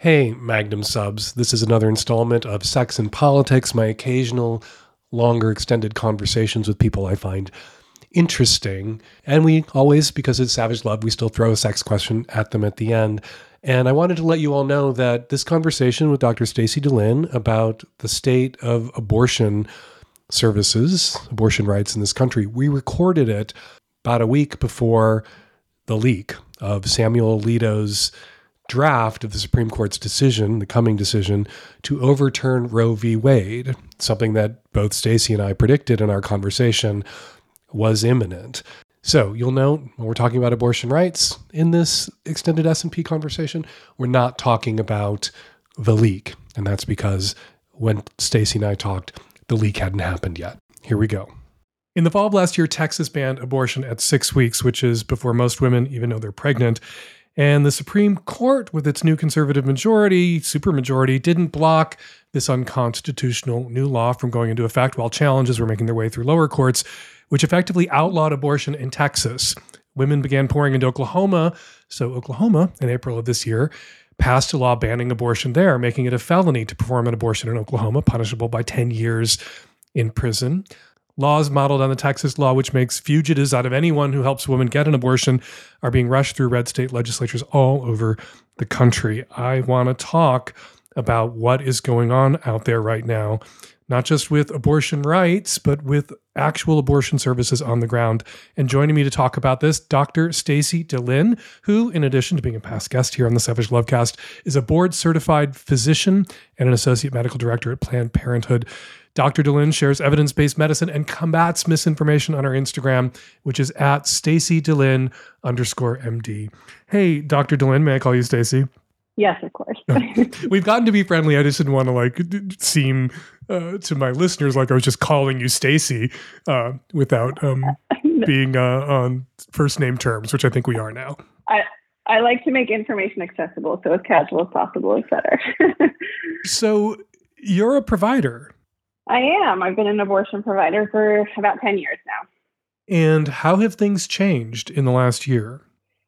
Hey, Magnum subs. This is another installment of Sex and Politics, my occasional longer extended conversations with people I find interesting. And we always, because it's Savage Love, we still throw a sex question at them at the end. And I wanted to let you all know that this conversation with Dr. Stacy De-Lin about the state of abortion services, abortion rights in this country, we recorded it about a week before the leak of Samuel Alito's draft of the Supreme Court's decision, the coming decision, to overturn Roe v. Wade, something that both Stacy and I predicted in our conversation was imminent. So you'll note when we're talking about abortion rights in this extended S&P conversation, we're not talking about the leak, and that's because when Stacy and I talked, the leak hadn't happened yet. Here we go. In the fall of last year, Texas banned abortion at six weeks, which is before most women even know they're pregnant. And the Supreme Court, with its new conservative majority, supermajority, didn't block this unconstitutional new law from going into effect while challenges were making their way through lower courts, which effectively outlawed abortion in Texas. Women began pouring into Oklahoma. So, Oklahoma, in April of this year, passed a law banning abortion there, making it a felony to perform an abortion in Oklahoma, punishable by 10 years in prison laws modeled on the Texas law, which makes fugitives out of anyone who helps women get an abortion, are being rushed through red state legislatures all over the country. I want to talk about what is going on out there right now, not just with abortion rights, but with actual abortion services on the ground. And joining me to talk about this, Dr. Stacy De-Lin, who, in addition to being a past guest here on the Savage Lovecast, is a board certified physician and an associate medical director at Planned Parenthood. Dr. De-Lin shares evidence based medicine and combats misinformation on our Instagram, which is at Stacy De-Lin underscore MD. Hey, Dr. De-Lin, may I call you Stacy? Yes, of course. We've gotten to be friendly. I just didn't want to like seem uh, to my listeners like I was just calling you Stacy uh, without um, being uh, on first name terms, which I think we are now. I, I like to make information accessible, so as casual as possible is better. so you're a provider. I am. I've been an abortion provider for about 10 years now. And how have things changed in the last year?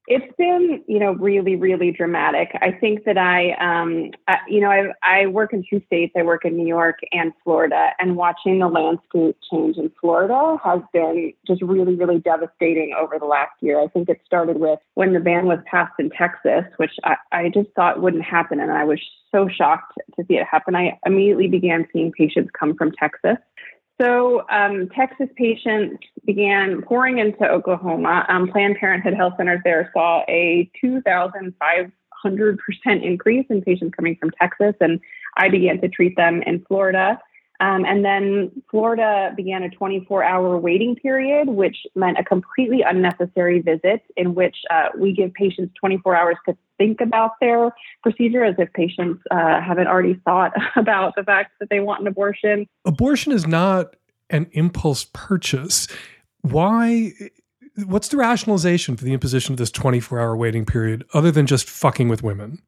It's been, you know, really, really dramatic. I think that I, um, I, you know, I, I work in two states. I work in New York and Florida, and watching the landscape change in Florida has been just really, really devastating over the last year. I think it started with when the ban was passed in Texas, which I, I just thought wouldn't happen, and I was so shocked to see it happen. I immediately began seeing patients come from Texas so, um, Texas patients began pouring into Oklahoma. Um, Planned Parenthood health centers there saw a 2,500% increase in patients coming from Texas, and I began to treat them in Florida. Um, and then Florida began a 24 hour waiting period, which meant a completely unnecessary visit in which uh, we give patients 24 hours to think about their procedure as if patients uh, haven't already thought about the fact that they want an abortion. Abortion is not an impulse purchase. Why? What's the rationalization for the imposition of this 24 hour waiting period other than just fucking with women?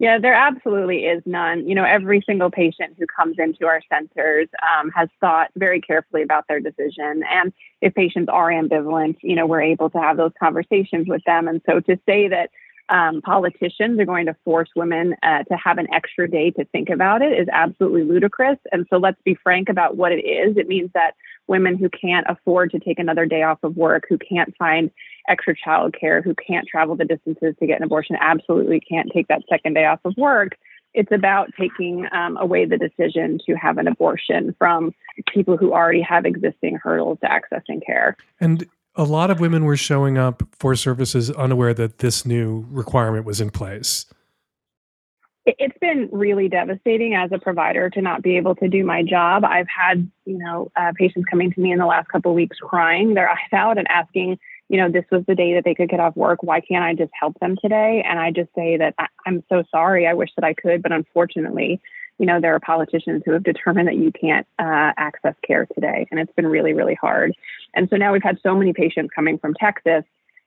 Yeah, there absolutely is none. You know, every single patient who comes into our centers um, has thought very carefully about their decision. And if patients are ambivalent, you know, we're able to have those conversations with them. And so to say that um, politicians are going to force women uh, to have an extra day to think about it is absolutely ludicrous. And so let's be frank about what it is. It means that women who can't afford to take another day off of work, who can't find extra childcare, who can't travel the distances to get an abortion, absolutely can't take that second day off of work. It's about taking um, away the decision to have an abortion from people who already have existing hurdles to accessing care. And a lot of women were showing up for services unaware that this new requirement was in place it's been really devastating as a provider to not be able to do my job. I've had, you know, uh, patients coming to me in the last couple of weeks crying their eyes out and asking, you know, this was the day that they could get off work. Why can't I just help them today? And I just say that I- I'm so sorry. I wish that I could, but unfortunately, you know, there are politicians who have determined that you can't uh, access care today. And it's been really, really hard. And so now we've had so many patients coming from Texas,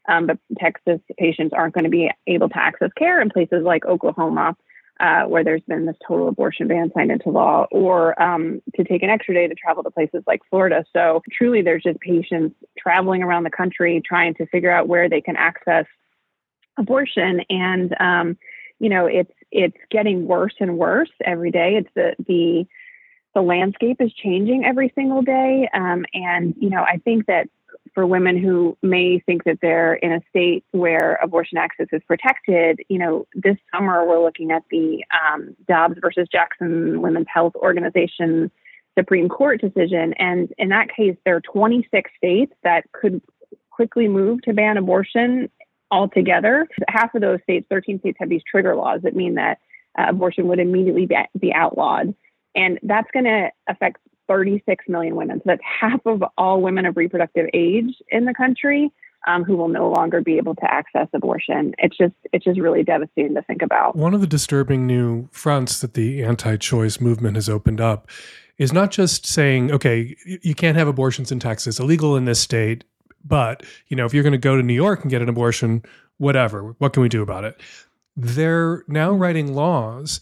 um, but Texas patients aren't going to be able to access care in places like Oklahoma uh, where there's been this total abortion ban signed into law, or um, to take an extra day to travel to places like Florida. So truly, there's just patients traveling around the country trying to figure out where they can access abortion. And um, you know, it's it's getting worse and worse every day. It's the the the landscape is changing every single day, um, and you know, I think that for women who may think that they're in a state where abortion access is protected, you know, this summer we're looking at the um, Dobbs versus Jackson Women's Health Organization Supreme Court decision. And in that case, there are 26 states that could quickly move to ban abortion altogether. Half of those states, 13 states, have these trigger laws that mean that uh, abortion would immediately be, outlawed. And that's going to affect 36 million women. So that's half of all women of reproductive age in the country um, who will no longer be able to access abortion. It's just it's just really devastating to think about. One of the disturbing new fronts that the anti-choice movement has opened up is not just saying, okay, you can't have abortions in Texas, illegal in this state, but you know if you're going to go to New York and get an abortion, whatever, what can we do about it? They're now mm-hmm. writing laws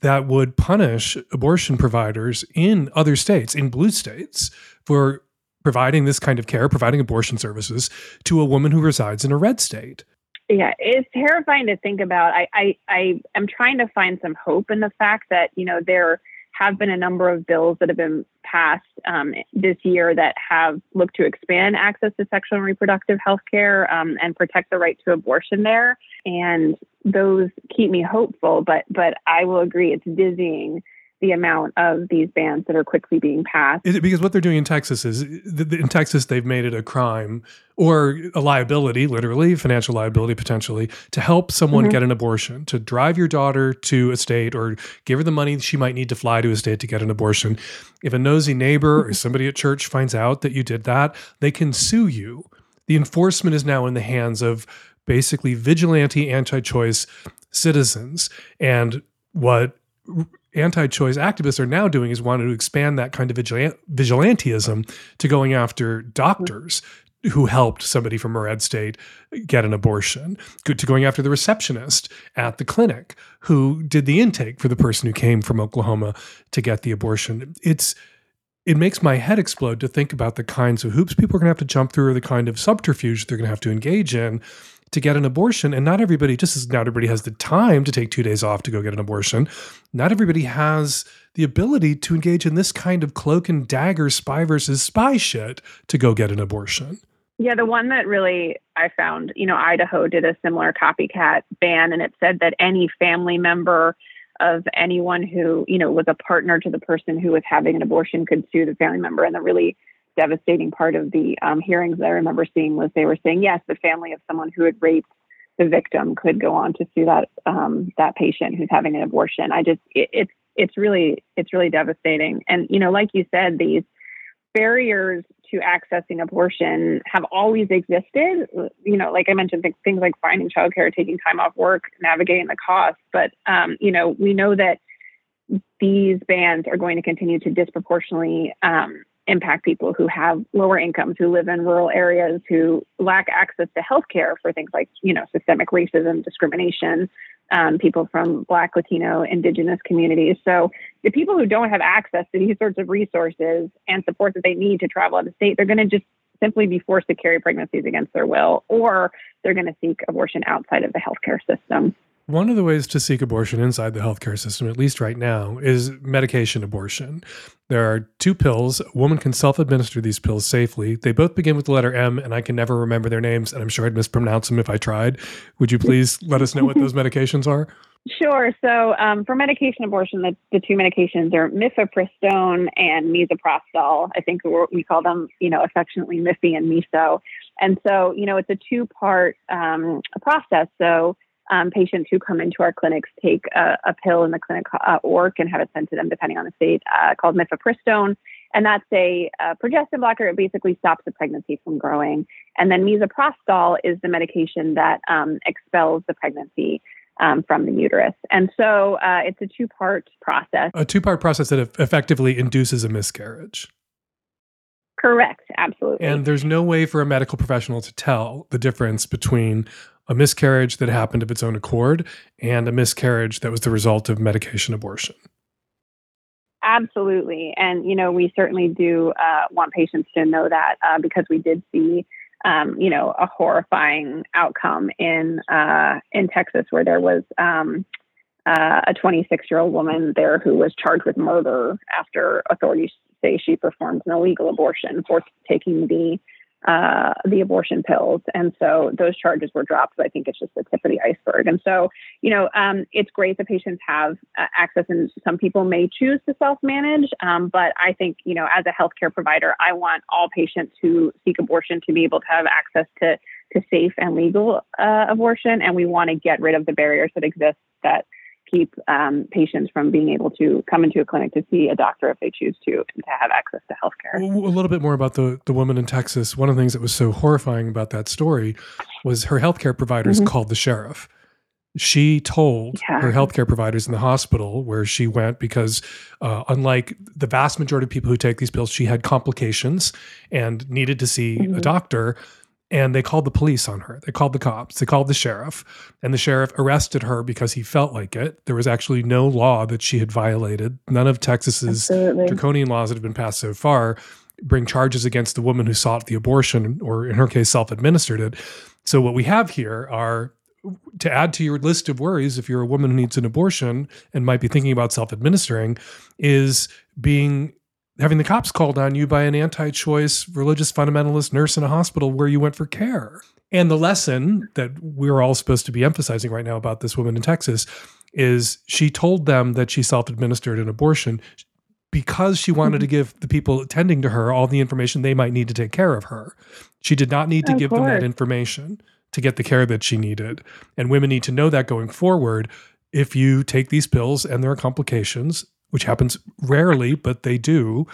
that would punish abortion providers in other states, in blue states, for providing this kind of care, providing abortion services to a woman who resides in a red state. Yeah, it's terrifying to think about. I, I, I am trying to find some hope in the fact that, you know, there have been a number of bills that have been passed um, this year that have looked to expand access to sexual and reproductive health care um, and protect the right to abortion there. And those keep me hopeful, but but I will agree it's dizzying the amount of these bans that are quickly being passed. because what they're doing in Texas is in Texas they've made it a crime or a liability, literally financial liability potentially, to help someone mm-hmm. get an abortion, to drive your daughter to a state or give her the money she might need to fly to a state to get an abortion. If a nosy neighbor or mm-hmm. somebody at church finds out that you did that, they can sue you. The enforcement is now in the hands of basically vigilante anti-choice citizens and what anti-choice activists are now doing is wanting to expand that kind of vigilantism to going after doctors who helped somebody from red state get an abortion, to going after the receptionist at the clinic who did the intake for the person who came from Oklahoma to get the abortion. It's it makes my head explode to think about the kinds of hoops people are going to have to jump through or the kind of subterfuge they're going to have to engage in to get an abortion. And not everybody, just as not everybody has the time to take two days off to go get an abortion, not everybody has the ability to engage in this kind of cloak and dagger spy versus spy shit to go get an abortion. Yeah, the one that really I found, you know, Idaho did a similar copycat ban, and it said that any family member of anyone who, you know, was a partner to the person who was having an abortion could sue the family member. And the really devastating part of the um, hearings that I remember seeing was they were saying, yes, the family of someone who had raped the victim could go on to sue that um, that patient who's having an abortion. I just it, it's it's really it's really devastating. And you know, like you said, these barriers to accessing abortion have always existed. You know, like I mentioned, things like finding childcare, taking time off work, navigating the costs. But um, you know, we know that these bans are going to continue to disproportionately um, impact people who have lower incomes, who live in rural areas, who lack access to health care for things like, you know, systemic racism, discrimination, um, people from Black, Latino, Indigenous communities. So the people who don't have access to these sorts of resources and support that they need to travel out of state, they're going to just simply be forced to carry pregnancies against their will, or they're going to seek abortion outside of the healthcare system. One of the ways to seek abortion inside the healthcare system, at least right now, is medication abortion. There are two pills. A woman can self administer these pills safely. They both begin with the letter M, and I can never remember their names, and I'm sure I'd mispronounce them if I tried. Would you please let us know what those medications are? Sure. So, um, for medication abortion, the, the two medications are mifepristone and misoprostol. I think we call them, you know, affectionately Miffy and Miso. And so, you know, it's a two part um, process. So, um, patients who come into our clinics take a, a pill in the clinic uh, or can have it sent to them depending on the state uh, called mifepristone. And that's a, a, progestin blocker. It basically stops the pregnancy from growing. And then misoprostol is the medication that um, expels the pregnancy um, from the uterus. And so uh, it's a two part process. A two part process that effectively induces a miscarriage. Correct, absolutely. And there's no way for a medical professional to tell the difference between a miscarriage that happened of its own accord and a miscarriage that was the result of medication abortion. Absolutely. And, you know, we certainly do uh, want patients to know that uh, because we did see um, you know, a horrifying outcome in uh, in Texas where there was um, uh, a 26 year old woman there who was charged with murder after authorities say she performed an illegal abortion for taking the uh, the abortion pills. And so those charges were dropped. I think it's just the tip of the iceberg. And so, you know, um, it's great that patients have uh, access, and some people may choose to self manage. Um, but I think, you know, as a healthcare provider, I want all patients who seek abortion to be able to have access to, to safe and legal uh, abortion. And we want to get rid of the barriers that exist that keep um, patients from being able to come into a clinic to see a doctor if they choose to and to have access to healthcare. A little bit more about the, the woman in Texas. One of the things that was so horrifying about that story was her healthcare providers mm-hmm. called the sheriff. She told yeah. her healthcare providers in the hospital where she went because, uh, unlike the vast majority of people who take these pills, she had complications and needed to see mm-hmm. a doctor and they called the police on her. They called the cops. They called the sheriff, and the sheriff arrested her because he felt like it. There was actually no law that she had violated. None of Texas's Absolutely. draconian laws that have been passed so far bring charges against the woman who sought the abortion, or in her case, self-administered it. So what we have here are to add to your list of worries if you're a woman who needs an abortion and might be thinking about self-administering is being having the cops called on you by an anti choice religious fundamentalist nurse in a hospital where you went for care. And the lesson that we're all supposed to be emphasizing right now about this woman in Texas is she told them that she self administered an abortion because she wanted to mm-hmm. give the people attending to her all the information they might need to take care of her. She did not need to of give course. them that information to get the care that she needed. And women need to know that going forward. If you take these pills and there are complications, which happens rarely, but they do,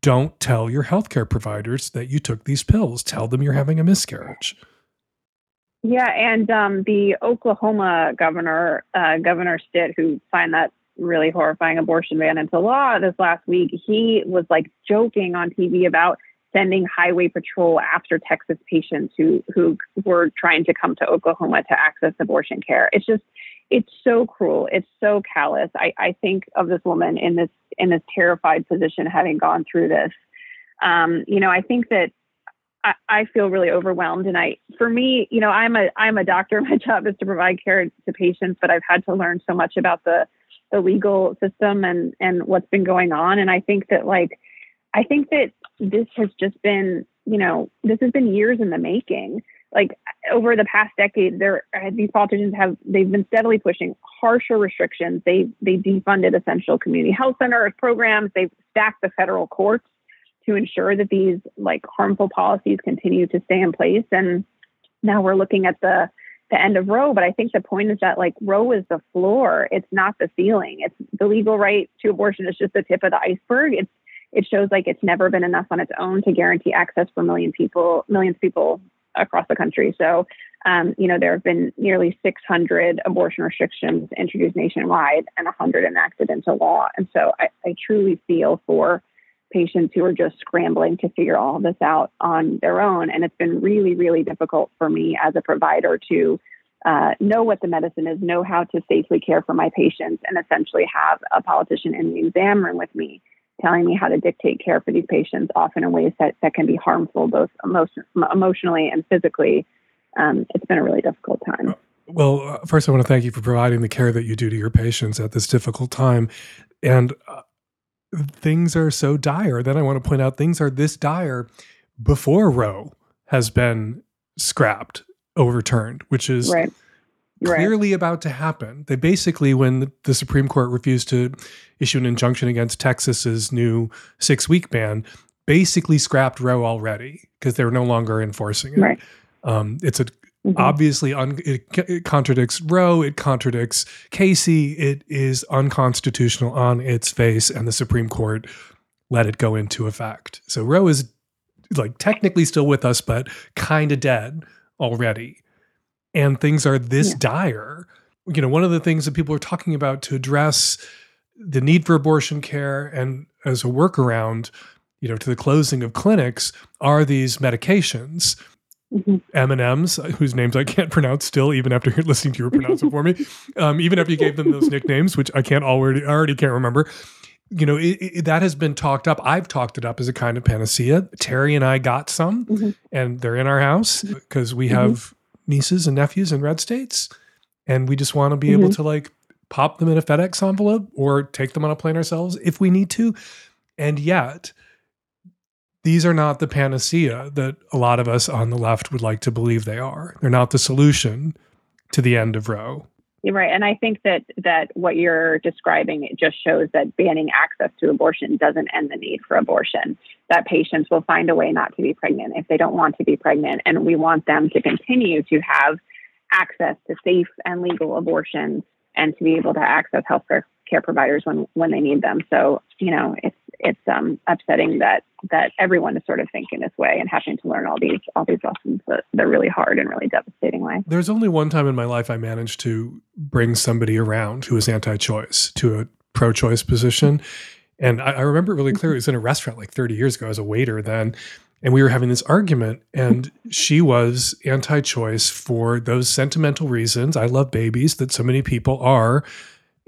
don't tell your healthcare providers that you took these pills. Tell them you're having a miscarriage. Yeah, and um, the Oklahoma governor, uh, Governor Stitt, who signed that really horrifying abortion ban into law this last week, he was like joking on TV about sending highway patrol after Texas patients who who were trying to come to Oklahoma to access abortion care. It's just it's so cruel. It's so callous. I, I think of this woman in this in this terrified position, having gone through this. Um, you know, I think that I, I, feel really overwhelmed. And I, for me, you know, I'm a I'm a doctor. My job is to provide care to patients, but I've had to learn so much about the the legal system and and what's been going on. And I think that like I think that this has just been, you know, this has been years in the making like over the past decade, there uh, these politicians have they've been steadily pushing harsher restrictions. They they defunded essential community health centers programs. They've stacked the federal courts to ensure that these like harmful policies continue to stay in place. And now we're looking at the the end of Roe. But I think the point is that like Roe is the floor. It's not the ceiling. It's the legal right to abortion is just the tip of the iceberg. It's it shows like it's never been enough on its own to guarantee access for million people, millions of people across the country. So, um, you know, there have been nearly 600 abortion restrictions introduced nationwide and 100 enacted into law. And so I, I truly feel for patients who are just scrambling to figure all this out on their own. And it's been really, really difficult for me as a provider to uh, know what the medicine is, know how to safely care for my patients, and essentially have a politician in the exam room with me telling me how to dictate care for these patients, often in ways that, that can be harmful, both emotion, emotionally and physically. Um, it's been a really difficult time. Well, first, I want to thank you for providing the care that you do to your patients at this difficult time. And uh, things are so dire. Then I want to point out things are this dire before Roe has been scrapped, overturned, which is right clearly right. about to happen. They basically, when the Supreme Court refused to issue an injunction against Texas's new six week ban, basically scrapped Roe already because they're no longer enforcing it. Right. Um, it's a mm-hmm. obviously un, it, it, contradicts Roe. It contradicts Casey. It is unconstitutional on its face, and the Supreme Court let it go into effect. So Roe is like technically still with us, but kind of dead already and things are this yeah. dire. You know, one of the things that people are talking about to address the need for abortion care and as a workaround, you know, to the closing of clinics are these medications. Mm-hmm. M&Ms, whose names I can't pronounce still, even after listening to you pronounce it for me, um, even after you gave them those nicknames, which I can't already, I already can't remember. you know, it, it, that has been talked up. I've talked it up as a kind of panacea. Terry and I got some, mm-hmm. and they're in our house because we mm-hmm. have nieces and nephews in red states, and we just want to be mm-hmm. able to like pop them in a FedEx envelope or take them on a plane ourselves if we need to. And yet, these are not the panacea that a lot of us on the left would like to believe they are. They're not the solution to the end of Roe. Right, and I think that that what you're describing it just shows that banning access to abortion doesn't end the need for abortion. That patients will find a way not to be pregnant if they don't want to be pregnant, and we want them to continue to have access to safe and legal abortions and to be able to access healthcare care providers when when they need them. So you know, it's it's um, upsetting that that everyone is sort of thinking this way and having to learn all these all these lessons that they're really hard and really devastating way. There's only one time in my life I managed to bring somebody around who was anti-choice to a pro-choice position. And I, I remember it really clearly. It was in a restaurant like 30 years ago as a waiter then. And we were having this argument, and she was anti choice for those sentimental reasons. I love babies that so many people are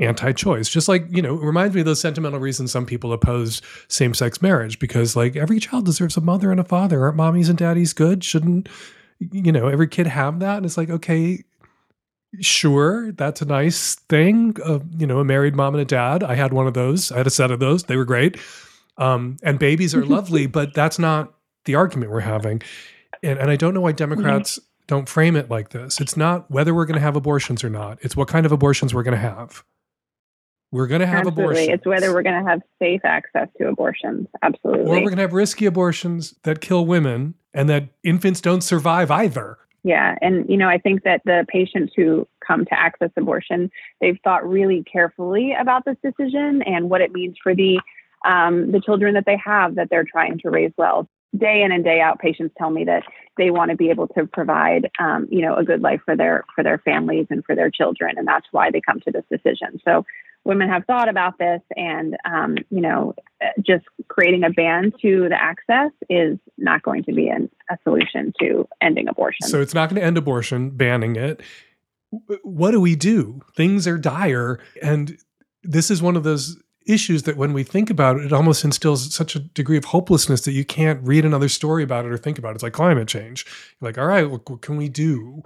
anti-choice. Just like you know it reminds me of those sentimental reasons some people oppose same-sex marriage because like every child deserves a mother and a father. Aren't mommies and daddies good? Shouldn't you know every kid have that? And it's like okay sure that's a nice thing uh, you know a married mom and a dad. I had one of those. I had a set of those. They were great. Um, and babies are lovely but that's not the argument we're having. And, and i don't know why democrats mm-hmm. don't frame it like this. It's not whether we're going to have abortions or not. It's what kind of abortions we're going to have we're going to have Absolutely. abortions. It's whether we're going to have safe access to abortions. Absolutely. Or we're going to have risky abortions that kill women and that infants don't survive either. Yeah. And, you know, I think that the patients who come to access abortion, they've thought really carefully about this decision and what it means for the um, the children that they have that they're trying to raise well. Day in and day out, patients tell me that they want to be able to provide, um, you know, a good life for their for their families and for their children, and that's why they come to this decision. So women have thought about this and um, you know just creating a ban to the access is not going to be an, a solution to ending abortion. So it's not going to end abortion banning it. What do we do? Things are dire and this is one of those issues that when we think about it it almost instills such a degree of hopelessness that you can't read another story about it or think about it it's like climate change You're like all right what, what can we do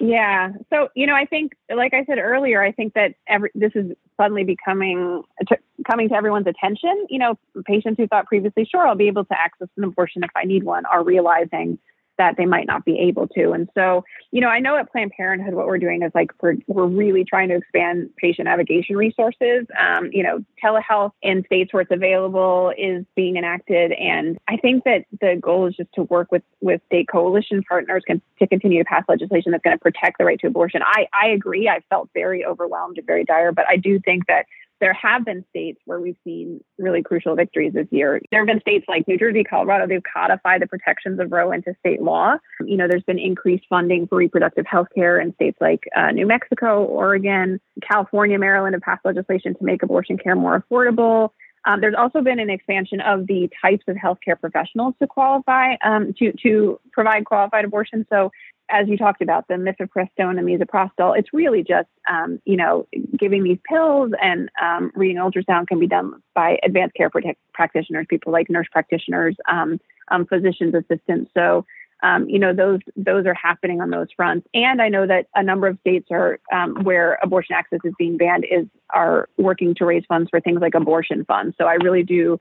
yeah. So, you know, I think, like I said earlier, I think that every, this is suddenly becoming, to, coming to everyone's attention. You know, patients who thought previously, sure, I'll be able to access an abortion if I need one, are realizing that they might not be able to. And so, you know, I know at Planned Parenthood, what we're doing is like we're, we're really trying to expand patient navigation resources. Um, you know, telehealth in states where it's available is being enacted. And I think that the goal is just to work with, with state coalition partners can, to continue to pass legislation that's going to protect the right to abortion. I, I agree. I felt very overwhelmed and very dire, but I do think that there have been states where we've seen really crucial victories this year. There have been states like New Jersey, Colorado, they've codified the protections of Roe into state law. You know, there's been increased funding for reproductive health care in states like uh, New Mexico, Oregon, California, Maryland have passed legislation to make abortion care more affordable. Um, there's also been an expansion of the types of healthcare professionals to qualify um, to to provide qualified abortion. So as you talked about, the mifepristone and misoprostol, it's really just, um, you know, giving these pills and um, reading ultrasound can be done by advanced care practitioners, people like nurse practitioners, um, um physician's assistants. So, um, you know, those those are happening on those fronts. And I know that a number of states are um, where abortion access is being banned is are working to raise funds for things like abortion funds. So I really do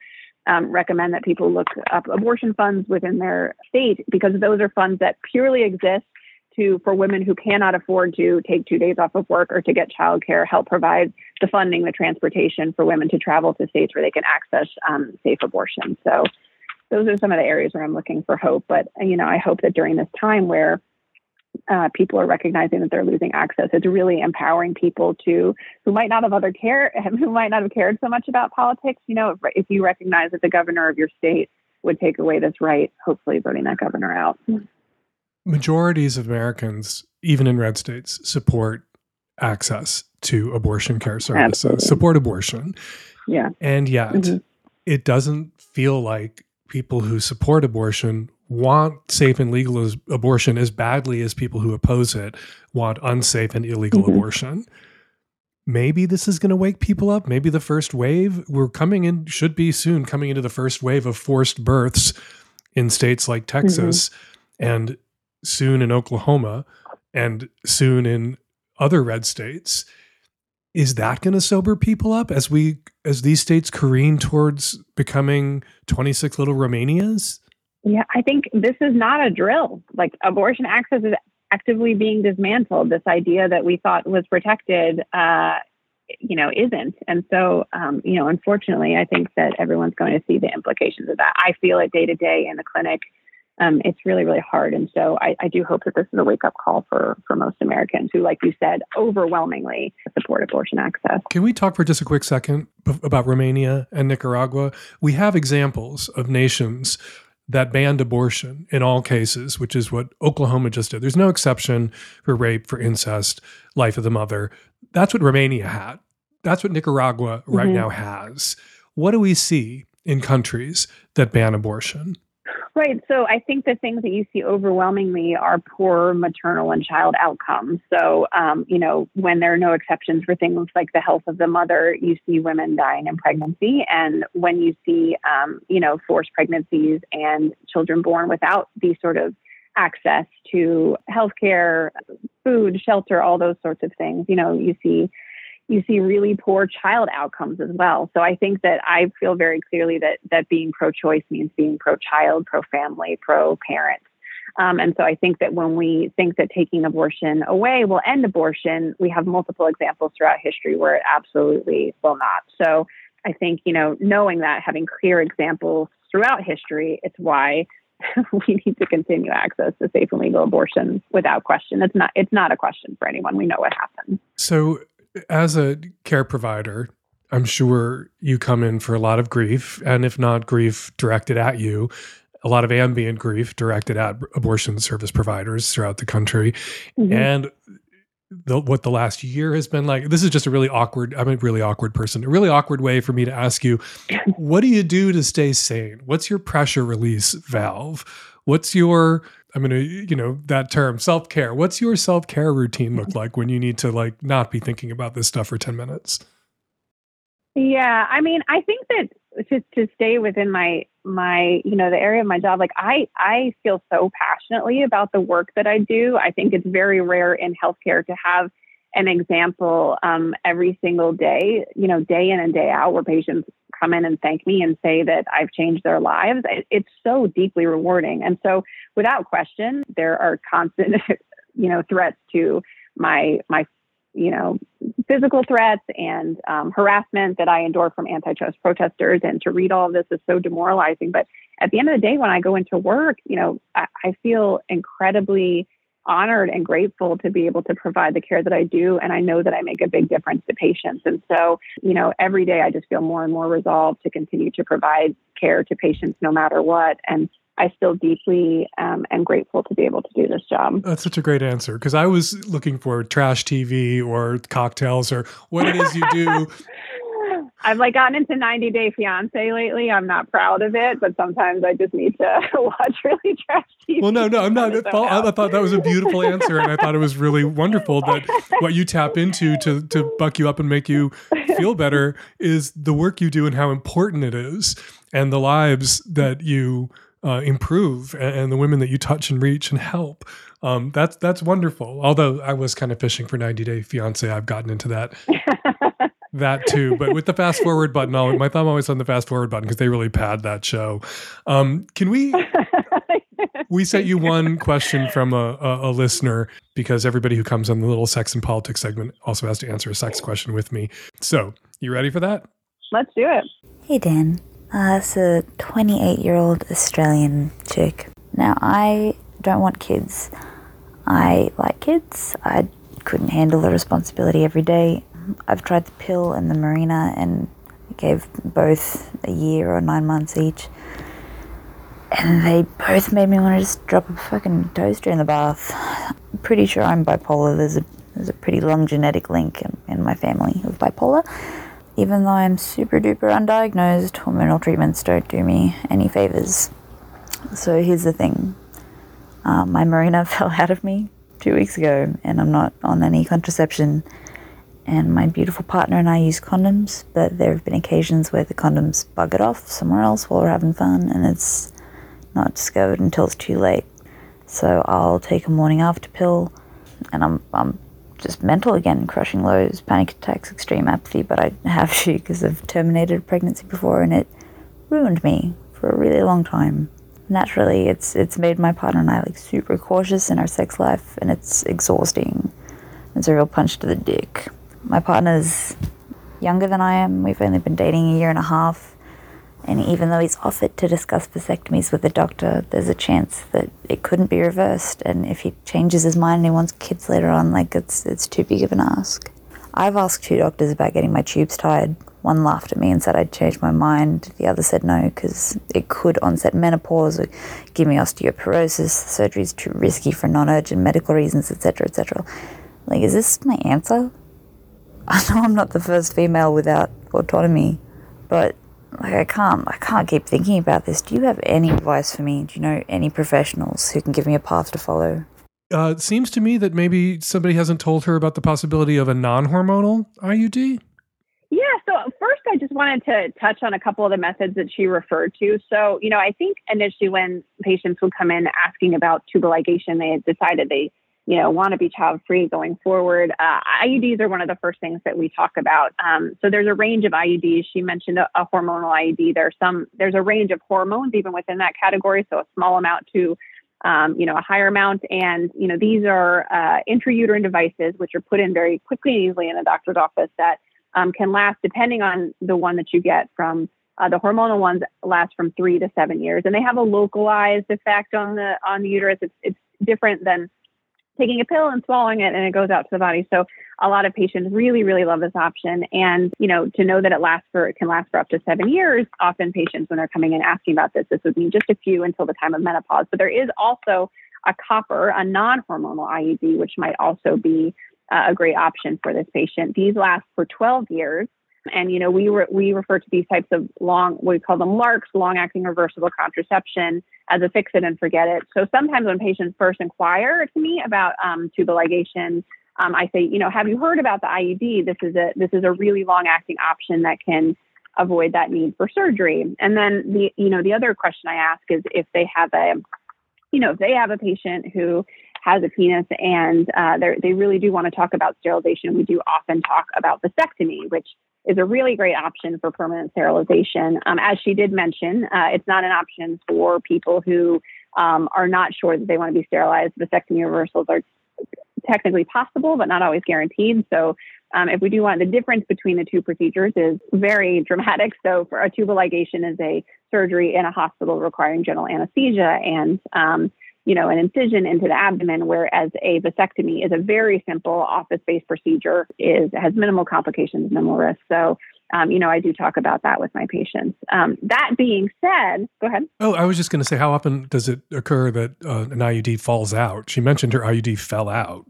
um, recommend that people look up abortion funds within their state because those are funds that purely exist to for women who cannot afford to take two days off of work or to get childcare, help provide the funding, the transportation for women to travel to states where they can access um, safe abortion. So those are some of the areas where I'm looking for hope. But you know, I hope that during this time where uh, people are recognizing that they're losing access. It's really empowering people to who might not have other care, who might not have cared so much about politics. You know, if, if you recognize that the governor of your state would take away this right, hopefully voting that governor out majorities of Americans, even in red states, support access to abortion care services, Absolutely. support abortion. Yeah. And yet, mm-hmm. it doesn't feel like people who support abortion want safe and legal as abortion as badly as people who oppose it want unsafe and illegal mm-hmm. abortion. maybe this is going to wake people up. Maybe the first wave, we're coming in, should be soon coming into the first wave of forced births in states like Texas mm-hmm. and soon in Oklahoma and soon in other red states. Is that going to sober people up as we as these states careen towards becoming 26 little Romanias? Yeah, I think this is not a drill. Like abortion access is actively being dismantled. This idea that we thought was protected, uh, you know, isn't. And so, um, you know, unfortunately, I think that everyone's going to see the implications of that. I feel it day to day in the clinic. Um, it's really, really hard. And so I, I, do hope that this is a wake up call for, for most Americans who, like you said, overwhelmingly support abortion access. Can we talk for just a quick second about Romania and Nicaragua? We have examples of nations that banned abortion in all cases, which is what Oklahoma just did. There's no exception for rape, for incest, life of the mother. That's what Romania had. That's what Nicaragua right mm-hmm. now has. What do we see in countries that ban abortion? Right. So I think the things that you see overwhelmingly are poor maternal and child outcomes. So, um, you know, when there are no exceptions for things like the health of the mother, you see women dying in pregnancy. And when you see, um, you know, forced pregnancies and children born without these sort of access to healthcare, food, shelter, all those sorts of things, you know, you see you see really poor child outcomes as well. So I think that I feel very clearly that that being pro-choice means being pro-child, pro-family, pro-parent. Um, and so I think that when we think that taking abortion away will end abortion, we have multiple examples throughout history where it absolutely will not. So I think, you know, knowing that, having clear examples throughout history, it's why we need to continue access to safe and legal abortion without question. It's not it's not a question for anyone. We know what happened. So as a care provider, I'm sure you come in for a lot of grief, and if not grief directed at you, a lot of ambient grief directed at abortion service providers throughout the country. Mm-hmm. And the, what the last year has been like. This is just a really awkward. I'm a really awkward person. A really awkward way for me to ask you, what do you do to stay sane? What's your pressure release valve? What's your I'm gonna, you know, that term self care. What's your self care routine look mm-hmm. like when you need to like not be thinking about this stuff for ten minutes? Yeah, I mean, I think that to to stay within my my you know the area of my job, like I I feel so passionately about the work that I do. I think it's very rare in healthcare to have an example um, every single day, you know, day in and day out, where patients come in and thank me and say that I've changed their lives. It's so deeply rewarding. And so, without question, there are constant, you know, threats to my my you know physical threats and um, harassment that I endure from antitrust protesters. And to read all of this is so demoralizing. But at the end of the day, when I go into work, you know, I, I feel incredibly honored and grateful to be able to provide the care that I do. And I know that I make a big difference to patients. And so, you know, every day I just feel more and more resolved to continue to provide care to patients no matter what. And I still deeply um, am grateful to be able to do this job. That's such a great answer because I was looking for trash TV or cocktails or what it is you do I've like gotten into 90 Day Fiance lately. I'm not proud of it, but sometimes I just need to watch really trash TV. Well, no, no, I'm not. I thought that was a beautiful answer, and I thought it was really wonderful that what you tap into to to buck you up and make you feel better is the work you do and how important it is, and the lives that you uh, improve, and, and the women that you touch and reach and help. Um, that's that's wonderful. Although I was kind of fishing for 90 Day Fiance, I've gotten into that that too. But with the fast forward button, I'll, my thumb always on the fast forward button because they really pad that show. Um, can we? we sent you one question from a, a, a, listener because everybody who comes on the little sex and politics segment also has to answer a sex question with me. So, you ready for that? Let's do it. Hey, Dan. Uh, it's a 28 year old Australian chick. Now, I don't want kids. I like kids. I couldn't handle the responsibility every day. I've tried the pill and the Mirena and gave both a year or nine months each. And they both made me want to just drop a fucking toaster in the bath. I'm pretty sure I'm bipolar. There's a there's a pretty long genetic link in, in my family of bipolar. Even though I'm super duper undiagnosed, hormonal treatments don't do me any favors. So here's the thing um, my Mirena fell out of me two weeks ago, and I'm not on any contraception and my beautiful partner and I use condoms, but there have been occasions where the condoms buggered off somewhere else while we're having fun, and it's not discovered until it's too late. So I'll take a morning after pill, and I'm I'm just mental again, crushing lows, panic attacks, extreme apathy. But I have to because I've terminated a pregnancy before, and it ruined me for a really long time. Naturally, it's it's made my partner and I like super cautious in our sex life, and it's exhausting. It's a real punch to the dick. My partner's younger than I am. We've only been dating a year and a half. And even though he's offered to discuss vasectomies with the doctor, there's a chance that it couldn't be reversed. And if he changes his mind and he wants kids later on, like it's it's too big of an ask. I've asked two doctors about getting my tubes tied. One laughed at me and said I'd changed my mind. The other said no because it could onset menopause or give me osteoporosis. Surgery's too risky for non-urgent medical reasons, etc., etc. Like, is this my answer? I know I'm not the first female without autonomy, but like I can't I can't keep thinking about this. Do you have any advice for me? Do you know any professionals who can give me a path to follow? Uh, it seems to me that maybe somebody hasn't told her about the possibility of a non-hormonal IUD. Yeah, so first I just wanted to touch on a couple of the methods that she referred to. So, you know, I think initially when patients would come in asking about tubal ligation, they had decided they you know, want to be child free going forward. Uh, IUDs are one of the first things that we talk about. Um, so there's a range of IUDs. She mentioned a, a, hormonal IUD. There's some, there's a range of hormones even within that category. So a small amount to, um, you know, a higher amount. And, you know, these are uh, intrauterine devices, which are put in very quickly and easily in a doctor's office that um, can last, depending on the one that you get from uh, the hormonal ones last from three to seven years, and they have a localized effect on the on the uterus. It's, it's different than taking a pill and swallowing it and it goes out to the body. So a lot of patients really, really love this option. And, you know, to know that it lasts for, it can last for up to seven years, often patients, when they're coming in asking about this, this would mean just a few until the time of menopause. But there is also a copper, a non-hormonal IUD, which might also be uh, a great option for this patient. These last for 12 years. And you know, we re- we refer to these types of long, we call them LARCs, long-acting reversible contraception, as a fix it and forget it. So sometimes when patients first inquire to me about um, tubal ligation, um, I say, you know, have you heard about the IUD? This is a this is a really long-acting option that can avoid that need for surgery. And then the you know the other question I ask is if they have a you know if they have a patient who has a penis and uh, they really do want to talk about sterilization, we do often talk about vasectomy, which is a really great option for permanent sterilization. Um, as she did mention, uh, it's not an option for people who um, are not sure that they want to be sterilized. Vasectomy reversals are technically possible, but not always guaranteed. So, um, if we do want the difference between the two procedures is very dramatic. So, for a tubal ligation is a surgery in a hospital requiring general anesthesia, and um, you know, an incision into the abdomen, whereas a vasectomy is a very simple office-based procedure, is has minimal complications, minimal risk. So, um, you know, I do talk about that with my patients. Um, that being said, go ahead. Oh, I was just going to say, how often does it occur that uh, an IUD falls out? She mentioned her IUD fell out.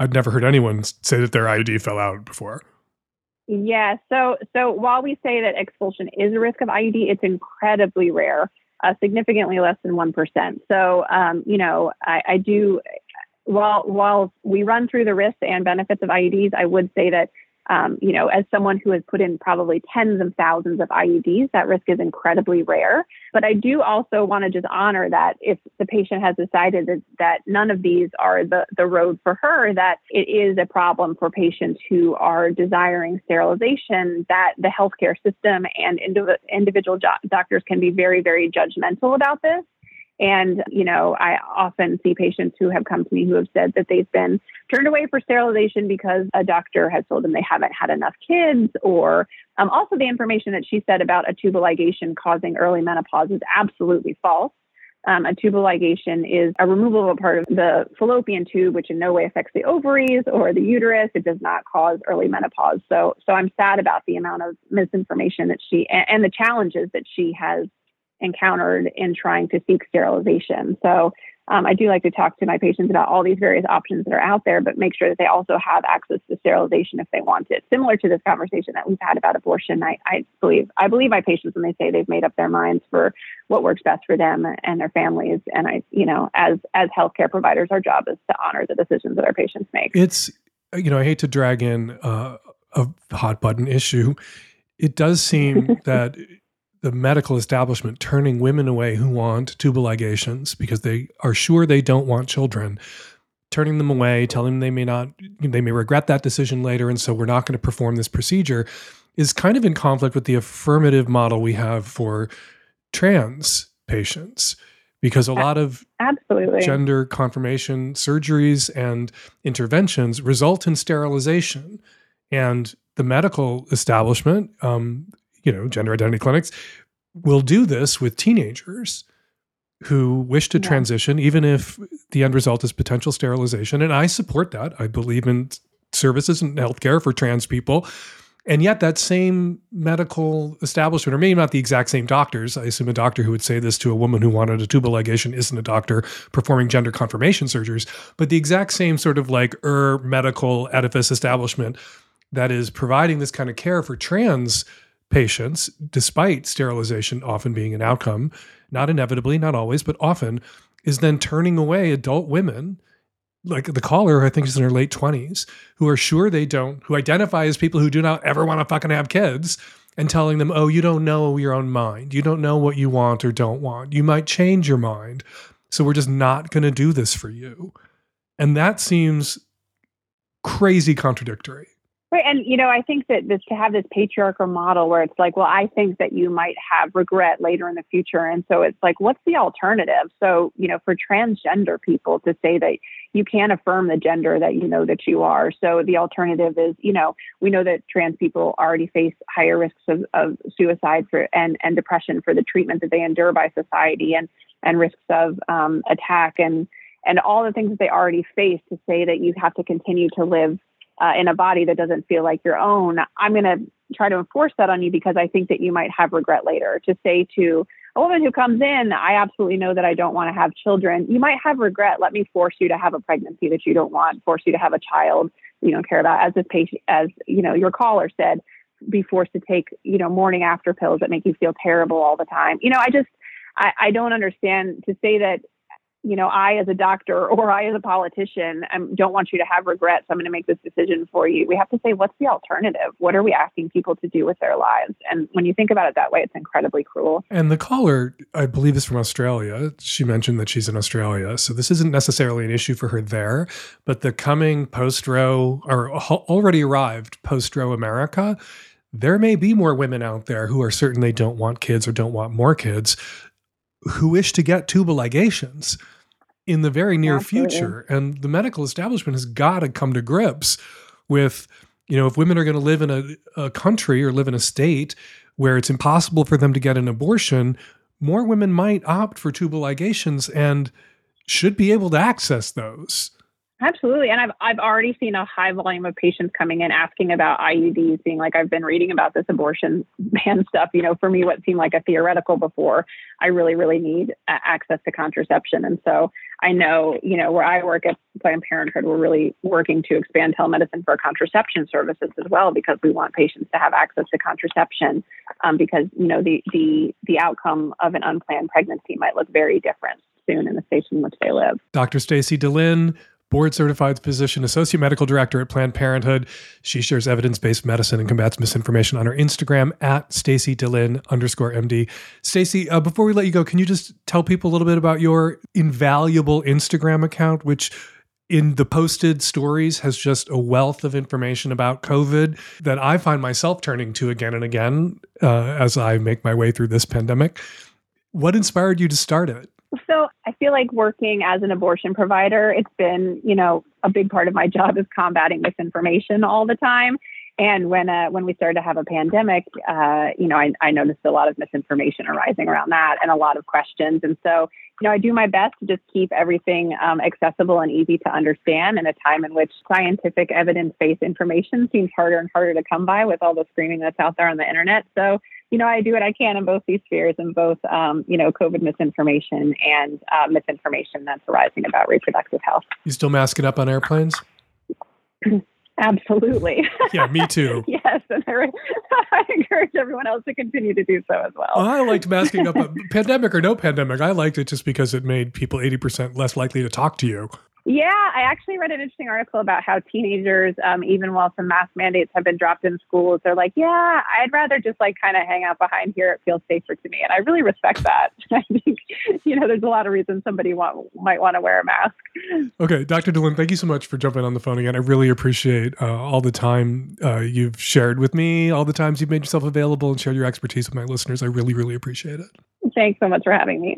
I'd never heard anyone say that their IUD fell out before. Yeah. So, so while we say that expulsion is a risk of IUD, it's incredibly rare uh, significantly less than 1%. So, um, you know, I, I do, while, while we run through the risks and benefits of IUDs, I would say that um, you know, as someone who has put in probably tens of thousands of IUDs, that risk is incredibly rare. But I do also want to just honor that if the patient has decided that, that none of these are the, the road for her, that it is a problem for patients who are desiring sterilization, that the healthcare system and indiv- individual do- doctors can be very, very judgmental about this. And, you know, I often see patients who have come to me who have said that they've been turned away for sterilization because a doctor has told them they haven't had enough kids, or um, also the information that she said about a tubal ligation causing early menopause is absolutely false. Um, a tubal ligation is a removal of a part of the fallopian tube, which in no way affects the ovaries or the uterus. It does not cause early menopause. So, so I'm sad about the amount of misinformation that she and, and the challenges that she has encountered in trying to seek sterilization. So um, I do like to talk to my patients about all these various options that are out there, but make sure that they also have access to sterilization if they want it. Similar to this conversation that we've had about abortion, I, I believe I believe my patients when they say they've made up their minds for what works best for them and their families. And I, you know, as as healthcare providers, our job is to honor the decisions that our patients make. It's you know, I hate to drag in uh, a hot button issue. It does seem that the medical establishment turning women away who want tubal ligations because they are sure they don't want children, turning them away, telling them they may not, they may regret that decision later, and so we're not going to perform this procedure, is kind of in conflict with the affirmative model we have for trans patients because a lot of absolutely. gender confirmation surgeries and interventions result in sterilization and the medical establishment um, you know gender identity clinics will do this with teenagers who wish to Yeah. transition even if the end result is potential sterilization. And i support that. I believe in services and healthcare for trans people. And yet, that same medical establishment, or maybe not the exact same doctors, I assume a doctor who would say this to a woman who wanted a tubal ligation isn't a doctor performing gender confirmation surgeries, but the exact same sort of like er medical edifice establishment that is providing this kind of care for trans patients, despite sterilization often being an outcome, not inevitably, not always, but often, is then turning away adult women like the caller, I think is in her late 20s, who are sure they don't, who identify as people who do not ever want to fucking have kids, and telling them, oh, you don't know your own mind. You don't know what you want or don't want. You might change your mind. So we're just not going to do this for you. And that seems crazy contradictory. Right. And, you know, I think that this to have this patriarchal model where it's like, well, I think that you might have regret later in the future. And so it's like, what's the alternative? So, you know, for transgender people to say that you can't affirm the gender that you know that you are. So the alternative is, you know, we know that trans people already face higher risks of, of suicide for and, and depression for the treatment that they endure by society and, and risks of um, attack and, and all the things that they already face to say that you have to continue to live uh, in a body that doesn't feel like your own, I'm going to try to enforce that on you because I think that you might have regret later. To say to a woman who comes in, I absolutely know that I don't want to have children. You might have regret. Let me force you to have a pregnancy that you don't want, force you to have a child you don't care about. As this patient, as you know, your caller said, be forced to take you know morning after pills that make you feel terrible all the time. You know, I just I, I don't understand to say that you know, I as a doctor or I as a politician um, don't want you to have regrets. I'm going to make this decision for you. We have to say, what's the alternative? What are we asking people to do with their lives? And when you think about it that way, it's incredibly cruel. And the caller, I believe, is from Australia. She mentioned that she's in Australia. So this isn't necessarily an issue for her there, but the coming post Roe or already arrived post Roe America, there may be more women out there who are certain they don't want kids or don't want more kids who wish to get tubal ligations in the very near Absolutely. future. And the medical establishment has got to come to grips with, you know, if women are going to live in a, a country or live in a state where it's impossible for them to get an abortion, more women might opt for tubal ligations and should be able to access those. Absolutely. And I've I've already seen a high volume of patients coming in asking about IUDs, being like, I've been reading about this abortion ban stuff. You know, for me, what seemed like a theoretical before, I really, really need uh, access to contraception. And so I know, you know, where I work at Planned Parenthood, we're really working to expand telemedicine for contraception services as well, because we want patients to have access to contraception, um, because you know the the the outcome of an unplanned pregnancy might look very different soon in the states in which they live. Dr. Stacy De-Lin, board certified physician, associate medical director at Planned Parenthood. She shares evidence based medicine and combats misinformation on her Instagram at Stacy De-Lin underscore MD. Stacy, uh, before we let you go, can you just tell people a little bit about your invaluable Instagram account, which in the posted stories has just a wealth of information about COVID that I find myself turning to again and again uh, as I make my way through this pandemic. What inspired you to start it? So I feel like working as an abortion provider, it's been, you know, a big part of my job is combating misinformation all the time. And when uh, when we started to have a pandemic, uh, you know, I, I noticed a lot of misinformation arising around that and a lot of questions. And so, you know, I do my best to just keep everything um, accessible and easy to understand in a time in which scientific evidence based information seems harder and harder to come by with all the screaming that's out there on the internet. So, you know, I do what I can in both these spheres, in both, um, you know, COVID misinformation and uh, misinformation that's arising about reproductive health. You still masking up on airplanes? Absolutely. Yeah, me too. yes, and I, re- I encourage everyone else to continue to do so as well. I liked masking up, a pandemic or no pandemic. I liked it just because it made people 80% less likely to talk to you. Yeah, I actually read an interesting article about how teenagers, um, even while some mask mandates have been dropped in schools, they're like, yeah, I'd rather just like kind of hang out behind here. It feels safer to me. And I really respect that. I think, you know, there's a lot of reasons somebody want, might want to wear a mask. Okay, Dr. De-Lin, thank you so much for jumping on the phone again. I really appreciate uh, all the time uh, you've shared with me, all the times you've made yourself available and shared your expertise with my listeners. I really, really appreciate it. Thanks so much for having me.